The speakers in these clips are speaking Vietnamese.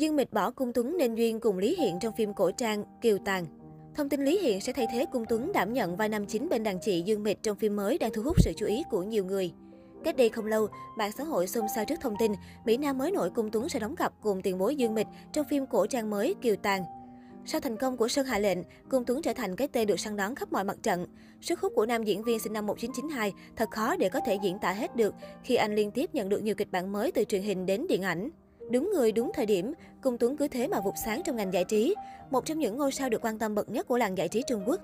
Dương Mịch bỏ Cung Tuấn nên duyên cùng Lý Hiện trong phim cổ trang Kiều Tàn. Thông tin Lý Hiện sẽ thay thế Cung Tuấn đảm nhận vai nam chính bên đàn chị Dương Mịch trong phim mới đang thu hút sự chú ý của nhiều người. Cách đây không lâu, mạng xã hội xôn xao trước thông tin Mỹ Nam mới nổi Cung Tuấn sẽ đóng cặp cùng tiền bối Dương Mịch trong phim cổ trang mới Kiều Tàn. Sau thành công của Sơn Hạ Lệnh, Cung Tuấn trở thành cái tên được săn đón khắp mọi mặt trận. Sức hút của nam diễn viên sinh năm 1992 thật khó để có thể diễn tả hết được khi anh liên tiếp nhận được nhiều kịch bản mới từ truyền hình đến điện ảnh. Đúng người, đúng thời điểm, Cung Tuấn cứ thế mà vụt sáng trong ngành giải trí, một trong những ngôi sao được quan tâm bậc nhất của làng giải trí Trung Quốc.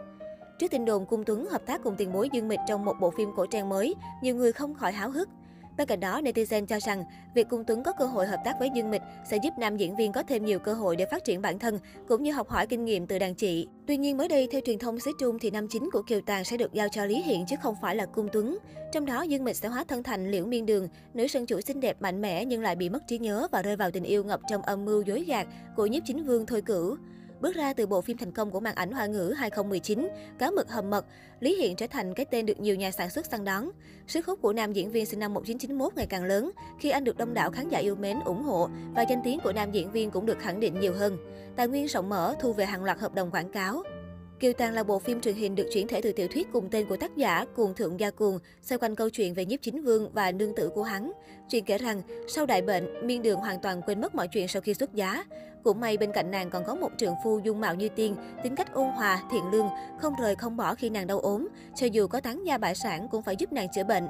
Trước tin đồn Cung Tuấn hợp tác cùng tiền bối Dương Mịch trong một bộ phim cổ trang mới, nhiều người không khỏi háo hức. Bên cạnh đó, netizen cho rằng việc Cung Tuấn có cơ hội hợp tác với Dương Mịch sẽ giúp nam diễn viên có thêm nhiều cơ hội để phát triển bản thân cũng như học hỏi kinh nghiệm từ đàn chị. Tuy nhiên mới đây theo truyền thông xứ Trung thì nam chính của Kiều Tàn sẽ được giao cho Lý Hiện chứ không phải là Cung Tuấn. Trong đó Dương Mịch sẽ hóa thân thành Liễu Miên Đường, nữ sân chủ xinh đẹp mạnh mẽ nhưng lại bị mất trí nhớ và rơi vào tình yêu ngập trong âm mưu dối gạt của nhiếp chính vương Thôi Cửu. Bước ra từ bộ phim thành công của màn ảnh Hoa ngữ 2019, Cá mực hầm mật, Lý Hiện trở thành cái tên được nhiều nhà sản xuất săn đón. Sức hút của nam diễn viên sinh năm 1991 ngày càng lớn khi anh được đông đảo khán giả yêu mến ủng hộ và danh tiếng của nam diễn viên cũng được khẳng định nhiều hơn. Tài nguyên rộng mở thu về hàng loạt hợp đồng quảng cáo. Kiều Tàng là bộ phim truyền hình được chuyển thể từ tiểu thuyết cùng tên của tác giả Cuồng Thượng Gia Cuồng, xoay quanh câu chuyện về nhiếp chính vương và nương tử của hắn. Chuyện kể rằng, sau đại bệnh, miên đường hoàn toàn quên mất mọi chuyện sau khi xuất giá. Cũng may bên cạnh nàng còn có một trường phu dung mạo như tiên, tính cách ôn hòa, thiện lương, không rời không bỏ khi nàng đau ốm, cho dù có tán gia bại sản cũng phải giúp nàng chữa bệnh.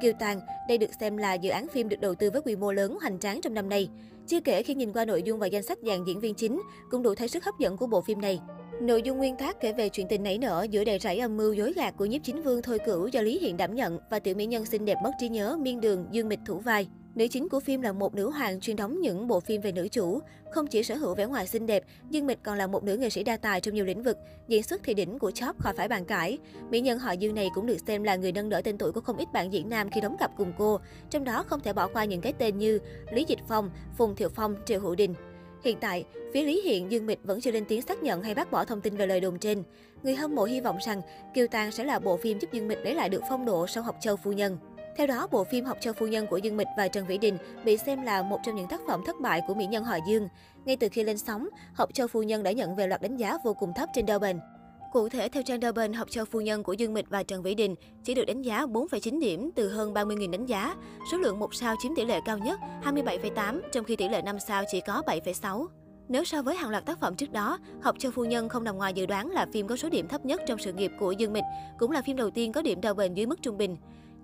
Kiều Tàng, đây được xem là dự án phim được đầu tư với quy mô lớn hoành tráng trong năm nay. Chưa kể khi nhìn qua nội dung và danh sách dàn diễn viên chính, cũng đủ thấy sức hấp dẫn của bộ phim này. Nội dung nguyên tác kể về chuyện tình nảy nở giữa đầy rẫy âm mưu dối gạt của nhiếp chính vương Thôi Cửu do Lý Hiện đảm nhận và tiểu mỹ nhân xinh đẹp mất trí nhớ Miên Đường Dương Mịch thủ vai. Nữ chính của phim là một nữ hoàng chuyên đóng những bộ phim về nữ chủ. Không chỉ sở hữu vẻ ngoài xinh đẹp, Dương Mịch còn là một nữ nghệ sĩ đa tài trong nhiều lĩnh vực. Diễn xuất thì đỉnh của chóp khỏi phải bàn cãi. Mỹ nhân họ Dương này cũng được xem là người nâng đỡ tên tuổi của không ít bạn diễn nam khi đóng cặp cùng cô. Trong đó không thể bỏ qua những cái tên như Lý Dịch Phong, Phùng Thiệu Phong, Triệu Hữu Đình. Hiện tại, phía Lý Hiện, Dương Mịch vẫn chưa lên tiếng xác nhận hay bác bỏ thông tin về lời đồn trên. Người hâm mộ hy vọng rằng Kiều Tàng sẽ là bộ phim giúp Dương Mịch lấy lại được phong độ sau Học Châu Phu Nhân. Theo đó, bộ phim Học cho Phu Nhân của Dương Mịch và Trần Vĩ Đình bị xem là một trong những tác phẩm thất bại của mỹ nhân họ Dương. Ngay từ khi lên sóng, Học cho Phu Nhân đã nhận về loạt đánh giá vô cùng thấp trên Douban. Cụ thể, theo trang Douban, Học cho Phu Nhân của Dương Mịch và Trần Vĩ Đình chỉ được đánh giá 4,9 điểm từ hơn 30.000 đánh giá. Số lượng một sao chiếm tỷ lệ cao nhất 27,8, trong khi tỷ lệ 5 sao chỉ có 7,6. Nếu so với hàng loạt tác phẩm trước đó, Học cho Phu Nhân không nằm ngoài dự đoán là phim có số điểm thấp nhất trong sự nghiệp của Dương Mịch, cũng là phim đầu tiên có điểm đầu bền dưới mức trung bình.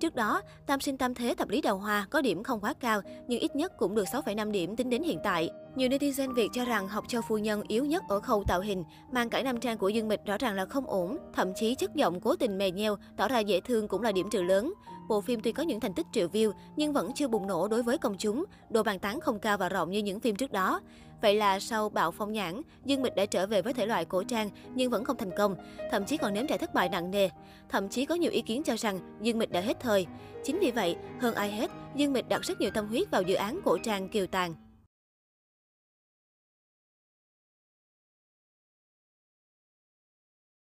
Trước đó, Tam sinh tam thế thập lý đào hoa có điểm không quá cao, nhưng ít nhất cũng được 6,5 điểm tính đến hiện tại. Nhiều netizen Việt cho rằng học cho phu nhân yếu nhất ở khâu tạo hình, mang cải nam trang của Dương Mịch rõ ràng là không ổn, thậm chí chất giọng cố tình mè nheo, tỏ ra dễ thương cũng là điểm trừ lớn. Bộ phim tuy có những thành tích triệu view nhưng vẫn chưa bùng nổ đối với công chúng, độ bàn tán không cao và rộng như những phim trước đó. Vậy là sau bạo phong nhãn, Dương Mịch đã trở về với thể loại cổ trang nhưng vẫn không thành công, thậm chí còn nếm trải thất bại nặng nề. Thậm chí có nhiều ý kiến cho rằng Dương Mịch đã hết thời. Chính vì vậy, hơn ai hết, Dương Mịch đặt rất nhiều tâm huyết vào dự án cổ trang Kiều Tàng.